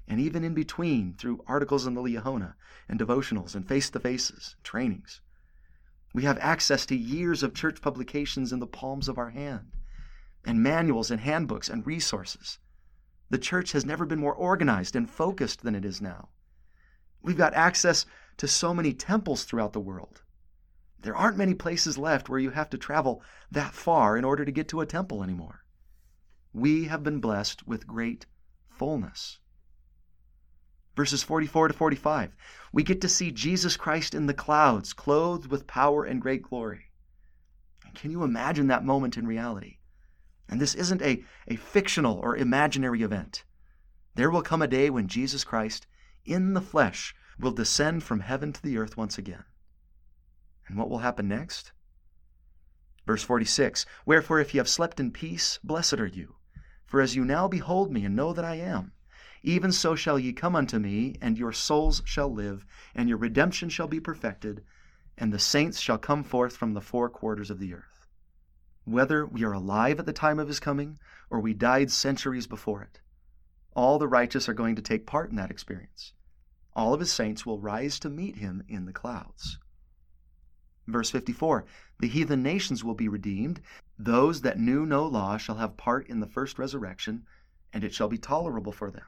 and even in between through articles in the Liahona and devotionals and face to faces, trainings. We have access to years of church publications in the palms of our hand, and manuals and handbooks and resources. The church has never been more organized and focused than it is now. We've got access to so many temples throughout the world. There aren't many places left where you have to travel that far in order to get to a temple anymore. We have been blessed with great fullness. Verses 44 to 45, we get to see Jesus Christ in the clouds, clothed with power and great glory. Can you imagine that moment in reality? And this isn't a, a fictional or imaginary event. There will come a day when Jesus Christ, in the flesh, will descend from heaven to the earth once again. And what will happen next? Verse 46 Wherefore, if ye have slept in peace, blessed are you. For as you now behold me and know that I am, even so shall ye come unto me, and your souls shall live, and your redemption shall be perfected, and the saints shall come forth from the four quarters of the earth. Whether we are alive at the time of his coming, or we died centuries before it, all the righteous are going to take part in that experience. All of his saints will rise to meet him in the clouds. Verse 54 The heathen nations will be redeemed. Those that knew no law shall have part in the first resurrection, and it shall be tolerable for them.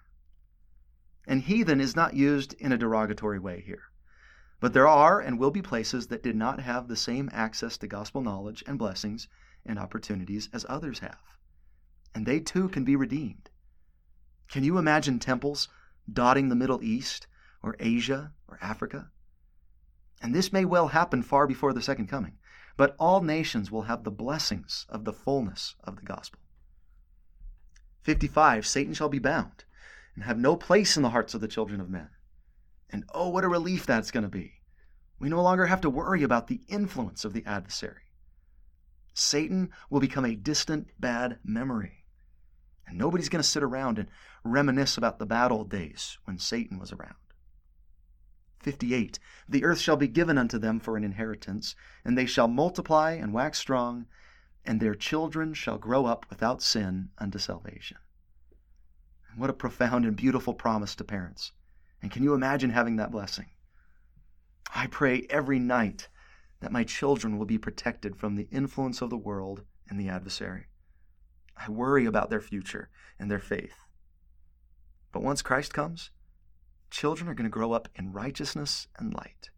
And heathen is not used in a derogatory way here. But there are and will be places that did not have the same access to gospel knowledge and blessings and opportunities as others have. And they too can be redeemed. Can you imagine temples dotting the Middle East or Asia or Africa? And this may well happen far before the second coming, but all nations will have the blessings of the fullness of the gospel. 55 Satan shall be bound and have no place in the hearts of the children of men. And oh, what a relief that's going to be. We no longer have to worry about the influence of the adversary. Satan will become a distant, bad memory. And nobody's going to sit around and reminisce about the bad old days when Satan was around. 58 The earth shall be given unto them for an inheritance, and they shall multiply and wax strong, and their children shall grow up without sin unto salvation. What a profound and beautiful promise to parents. And can you imagine having that blessing? I pray every night that my children will be protected from the influence of the world and the adversary. I worry about their future and their faith. But once Christ comes, children are going to grow up in righteousness and light.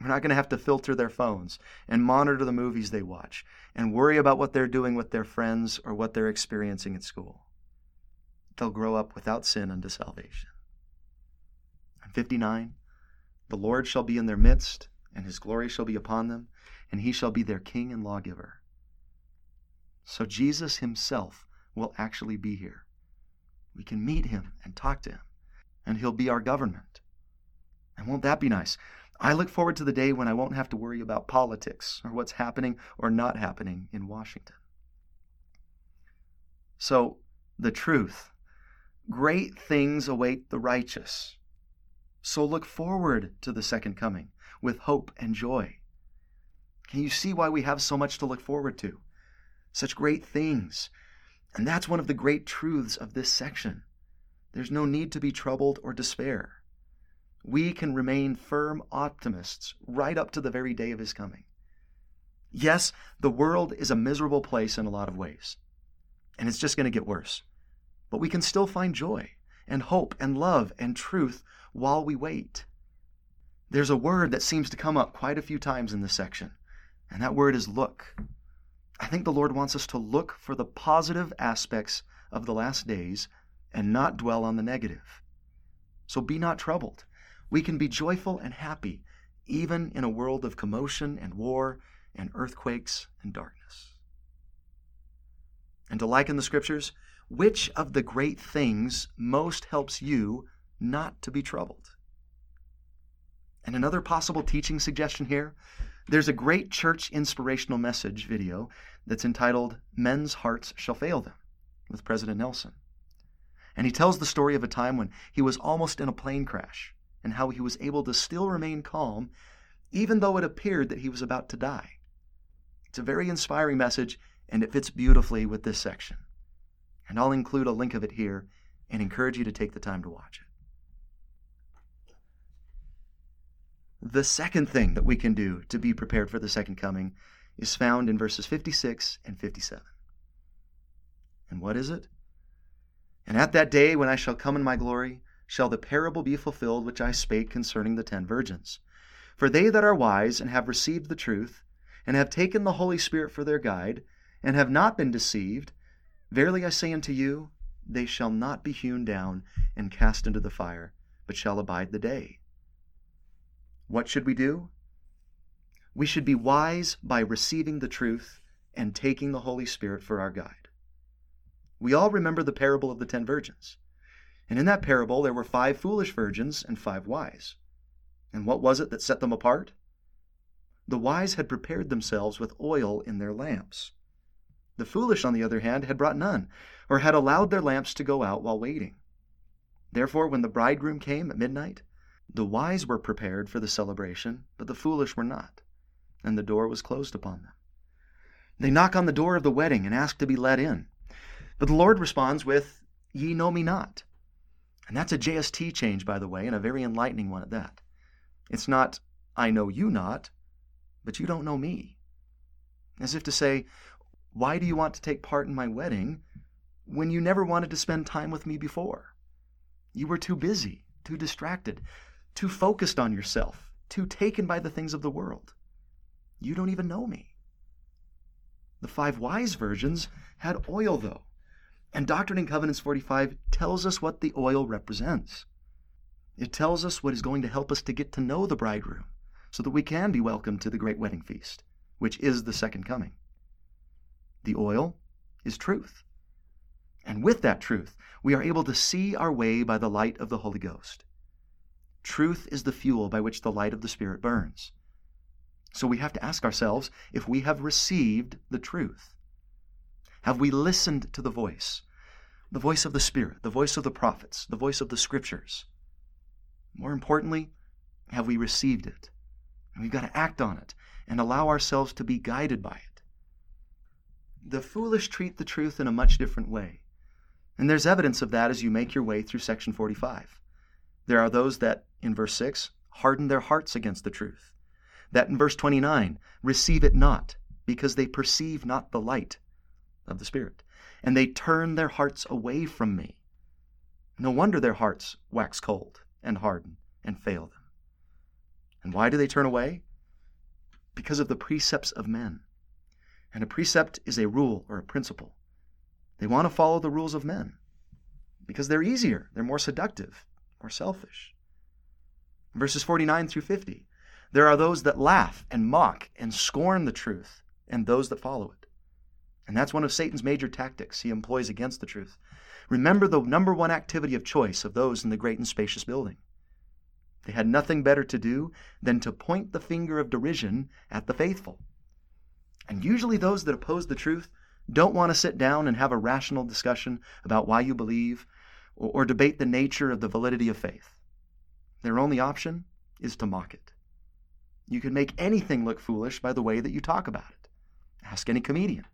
We're not going to have to filter their phones and monitor the movies they watch and worry about what they're doing with their friends or what they're experiencing at school. They'll grow up without sin unto salvation. And 59 The Lord shall be in their midst, and his glory shall be upon them, and he shall be their king and lawgiver. So Jesus himself will actually be here. We can meet him and talk to him and He'll be our government. And won't that be nice? I look forward to the day when I won't have to worry about politics or what's happening or not happening in Washington. So, the truth great things await the righteous. So, look forward to the second coming with hope and joy. Can you see why we have so much to look forward to? Such great things. And that's one of the great truths of this section. There's no need to be troubled or despair. We can remain firm optimists right up to the very day of his coming. Yes, the world is a miserable place in a lot of ways, and it's just going to get worse. But we can still find joy and hope and love and truth while we wait. There's a word that seems to come up quite a few times in this section, and that word is look. I think the Lord wants us to look for the positive aspects of the last days and not dwell on the negative. So be not troubled. We can be joyful and happy, even in a world of commotion and war and earthquakes and darkness. And to liken the scriptures, which of the great things most helps you not to be troubled? And another possible teaching suggestion here there's a great church inspirational message video that's entitled Men's Hearts Shall Fail Them with President Nelson. And he tells the story of a time when he was almost in a plane crash and how he was able to still remain calm even though it appeared that he was about to die. It's a very inspiring message and it fits beautifully with this section. And I'll include a link of it here and encourage you to take the time to watch it. The second thing that we can do to be prepared for the second coming is found in verses 56 and 57. And what is it? And at that day, when I shall come in my glory, shall the parable be fulfilled which I spake concerning the ten virgins. For they that are wise and have received the truth, and have taken the Holy Spirit for their guide, and have not been deceived, verily I say unto you, they shall not be hewn down and cast into the fire, but shall abide the day. What should we do? We should be wise by receiving the truth and taking the Holy Spirit for our guide. We all remember the parable of the ten virgins. And in that parable, there were five foolish virgins and five wise. And what was it that set them apart? The wise had prepared themselves with oil in their lamps. The foolish, on the other hand, had brought none, or had allowed their lamps to go out while waiting. Therefore, when the bridegroom came at midnight, the wise were prepared for the celebration, but the foolish were not, and the door was closed upon them. They knock on the door of the wedding and ask to be let in. But the Lord responds with, Ye know me not. And that's a JST change, by the way, and a very enlightening one at that. It's not, I know you not, but you don't know me. As if to say, Why do you want to take part in my wedding when you never wanted to spend time with me before? You were too busy, too distracted, too focused on yourself, too taken by the things of the world. You don't even know me. The five wise virgins had oil, though. And Doctrine and Covenants 45 tells us what the oil represents. It tells us what is going to help us to get to know the bridegroom, so that we can be welcomed to the great wedding feast, which is the second coming. The oil is truth. And with that truth, we are able to see our way by the light of the Holy Ghost. Truth is the fuel by which the light of the Spirit burns. So we have to ask ourselves if we have received the truth. Have we listened to the voice? The voice of the Spirit, the voice of the prophets, the voice of the Scriptures. More importantly, have we received it? And we've got to act on it and allow ourselves to be guided by it. The foolish treat the truth in a much different way. And there's evidence of that as you make your way through section 45. There are those that, in verse 6, harden their hearts against the truth. That in verse 29, receive it not, because they perceive not the light of the Spirit, and they turn their hearts away from me. No wonder their hearts wax cold and harden and fail them. And why do they turn away? Because of the precepts of men. And a precept is a rule or a principle. They want to follow the rules of men because they're easier, they're more seductive, more selfish. Verses 49 through 50 there are those that laugh and mock and scorn the truth, and those that follow it. And that's one of Satan's major tactics he employs against the truth. Remember the number one activity of choice of those in the great and spacious building. They had nothing better to do than to point the finger of derision at the faithful. And usually those that oppose the truth don't want to sit down and have a rational discussion about why you believe or, or debate the nature of the validity of faith. Their only option is to mock it. You can make anything look foolish by the way that you talk about it. Ask any comedian.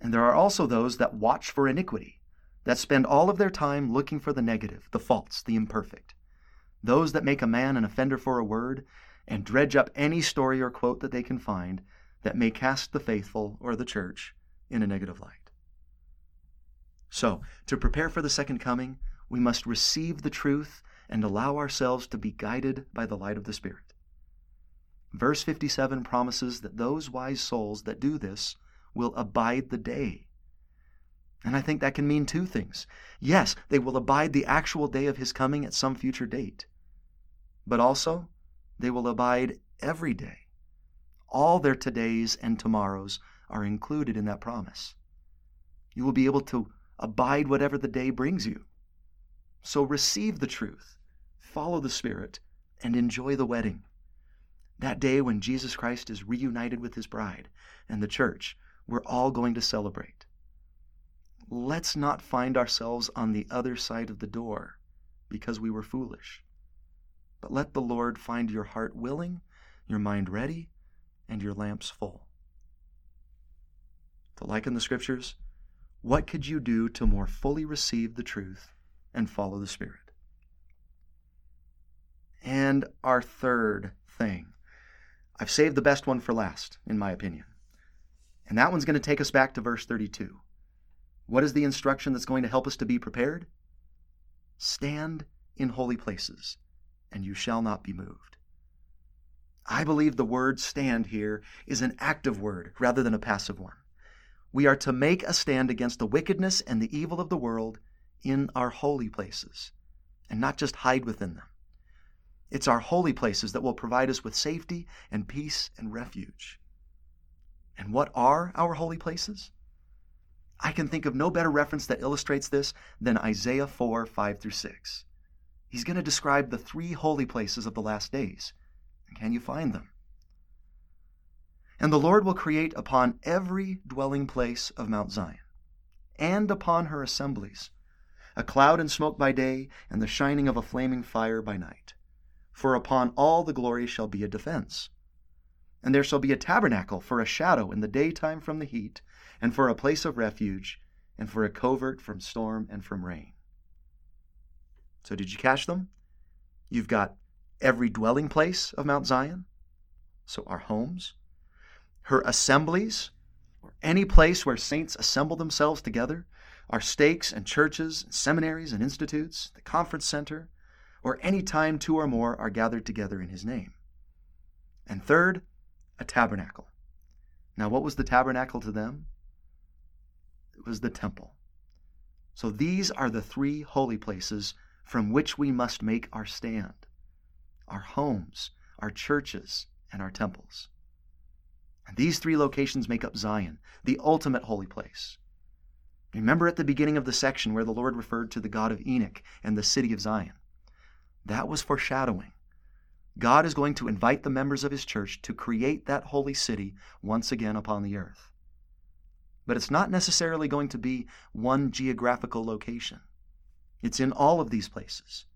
And there are also those that watch for iniquity, that spend all of their time looking for the negative, the false, the imperfect. Those that make a man an offender for a word and dredge up any story or quote that they can find that may cast the faithful or the church in a negative light. So, to prepare for the second coming, we must receive the truth and allow ourselves to be guided by the light of the Spirit. Verse 57 promises that those wise souls that do this will abide the day. And I think that can mean two things. Yes, they will abide the actual day of his coming at some future date, but also they will abide every day. All their todays and tomorrows are included in that promise. You will be able to abide whatever the day brings you. So receive the truth, follow the Spirit, and enjoy the wedding. That day when Jesus Christ is reunited with his bride and the church, we're all going to celebrate. Let's not find ourselves on the other side of the door because we were foolish. But let the Lord find your heart willing, your mind ready, and your lamps full to liken the Scriptures, what could you do to more fully receive the truth and follow the Spirit? And our third thing. I've saved the best one for last, in my opinion. And that one's going to take us back to verse 32. What is the instruction that's going to help us to be prepared? Stand in holy places, and you shall not be moved. I believe the word stand here is an active word rather than a passive one. We are to make a stand against the wickedness and the evil of the world in our holy places and not just hide within them. It's our holy places that will provide us with safety and peace and refuge. And what are our holy places? I can think of no better reference that illustrates this than Isaiah 4 5 through 6. He's going to describe the three holy places of the last days. Can you find them? And the Lord will create upon every dwelling place of Mount Zion, and upon her assemblies, a cloud and smoke by day, and the shining of a flaming fire by night. For upon all the glory shall be a defense. And there shall be a tabernacle for a shadow in the daytime from the heat, and for a place of refuge, and for a covert from storm and from rain. So, did you catch them? You've got every dwelling place of Mount Zion, so our homes, her assemblies, or any place where saints assemble themselves together, our stakes and churches, and seminaries and institutes, the conference center, or any time two or more are gathered together in his name. And third, a tabernacle. Now, what was the tabernacle to them? It was the temple. So these are the three holy places from which we must make our stand our homes, our churches, and our temples. And these three locations make up Zion, the ultimate holy place. Remember at the beginning of the section where the Lord referred to the God of Enoch and the city of Zion? That was foreshadowing. God is going to invite the members of his church to create that holy city once again upon the earth. But it's not necessarily going to be one geographical location. It's in all of these places.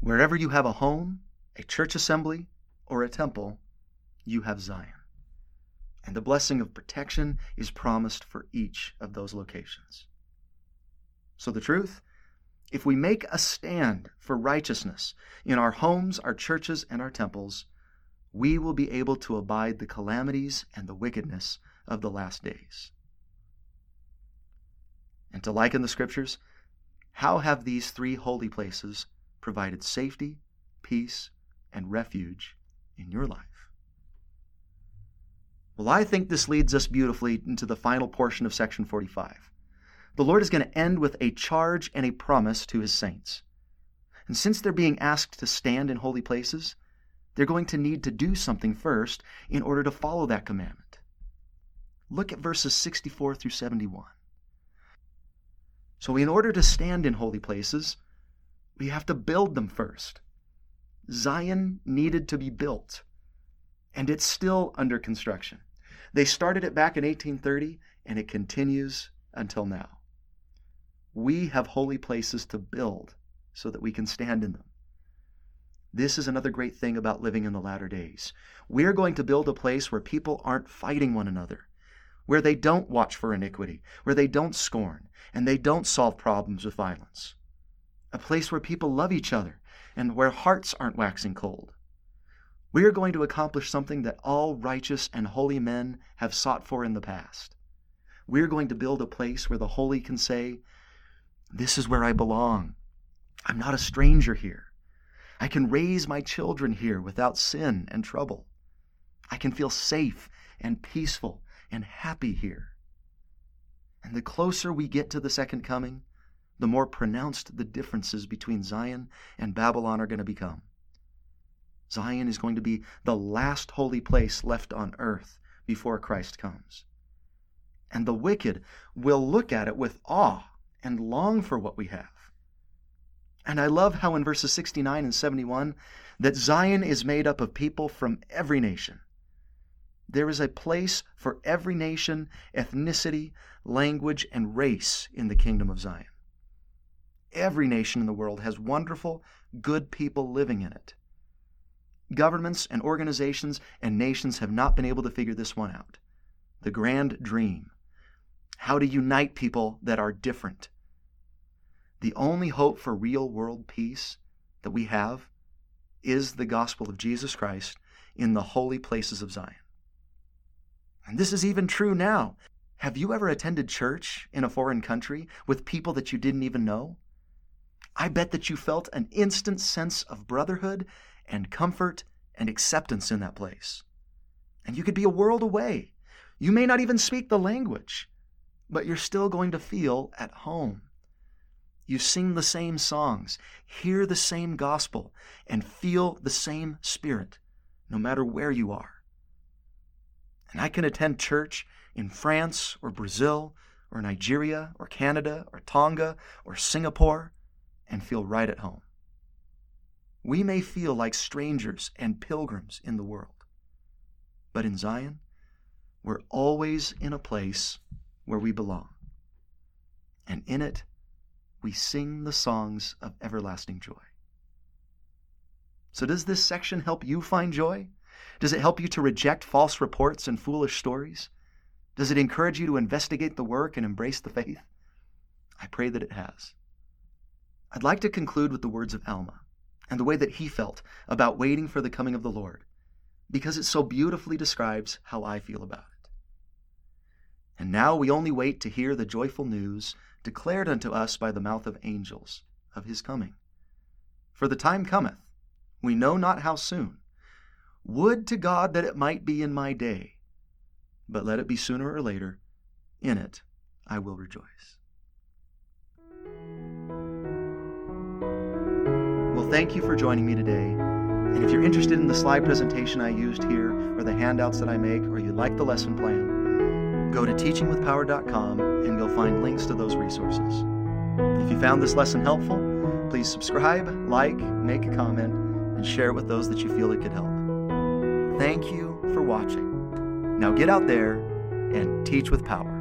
Wherever you have a home, a church assembly, or a temple, you have Zion. And the blessing of protection is promised for each of those locations. So, the truth if we make a stand for righteousness in our homes, our churches, and our temples, we will be able to abide the calamities and the wickedness of the last days. And to liken the scriptures, how have these three holy places provided safety, peace, and refuge in your life? Well, I think this leads us beautifully into the final portion of section 45 the Lord is going to end with a charge and a promise to his saints. And since they're being asked to stand in holy places, they're going to need to do something first in order to follow that commandment. Look at verses 64 through 71. So, in order to stand in holy places, we have to build them first. Zion needed to be built, and it's still under construction. They started it back in 1830, and it continues until now. We have holy places to build so that we can stand in them. This is another great thing about living in the latter days. We're going to build a place where people aren't fighting one another, where they don't watch for iniquity, where they don't scorn, and they don't solve problems with violence. A place where people love each other and where hearts aren't waxing cold. We are going to accomplish something that all righteous and holy men have sought for in the past. We're going to build a place where the holy can say, this is where I belong. I'm not a stranger here. I can raise my children here without sin and trouble. I can feel safe and peaceful and happy here. And the closer we get to the second coming, the more pronounced the differences between Zion and Babylon are going to become. Zion is going to be the last holy place left on earth before Christ comes. And the wicked will look at it with awe and long for what we have. And I love how in verses 69 and 71 that Zion is made up of people from every nation. There is a place for every nation, ethnicity, language, and race in the kingdom of Zion. Every nation in the world has wonderful, good people living in it. Governments and organizations and nations have not been able to figure this one out. The grand dream how to unite people that are different. The only hope for real world peace that we have is the gospel of Jesus Christ in the holy places of Zion. And this is even true now. Have you ever attended church in a foreign country with people that you didn't even know? I bet that you felt an instant sense of brotherhood and comfort and acceptance in that place. And you could be a world away. You may not even speak the language, but you're still going to feel at home. You sing the same songs, hear the same gospel, and feel the same spirit, no matter where you are. And I can attend church in France or Brazil or Nigeria or Canada or Tonga or Singapore and feel right at home. We may feel like strangers and pilgrims in the world, but in Zion, we're always in a place where we belong. And in it, we sing the songs of everlasting joy. So, does this section help you find joy? Does it help you to reject false reports and foolish stories? Does it encourage you to investigate the work and embrace the faith? I pray that it has. I'd like to conclude with the words of Alma and the way that he felt about waiting for the coming of the Lord, because it so beautifully describes how I feel about it. And now we only wait to hear the joyful news declared unto us by the mouth of angels of his coming. For the time cometh, we know not how soon. Would to God that it might be in my day, but let it be sooner or later. In it I will rejoice. Thank you for joining me today. And if you're interested in the slide presentation I used here, or the handouts that I make, or you like the lesson plan, go to teachingwithpower.com and you'll find links to those resources. If you found this lesson helpful, please subscribe, like, make a comment, and share it with those that you feel it could help. Thank you for watching. Now get out there and teach with power.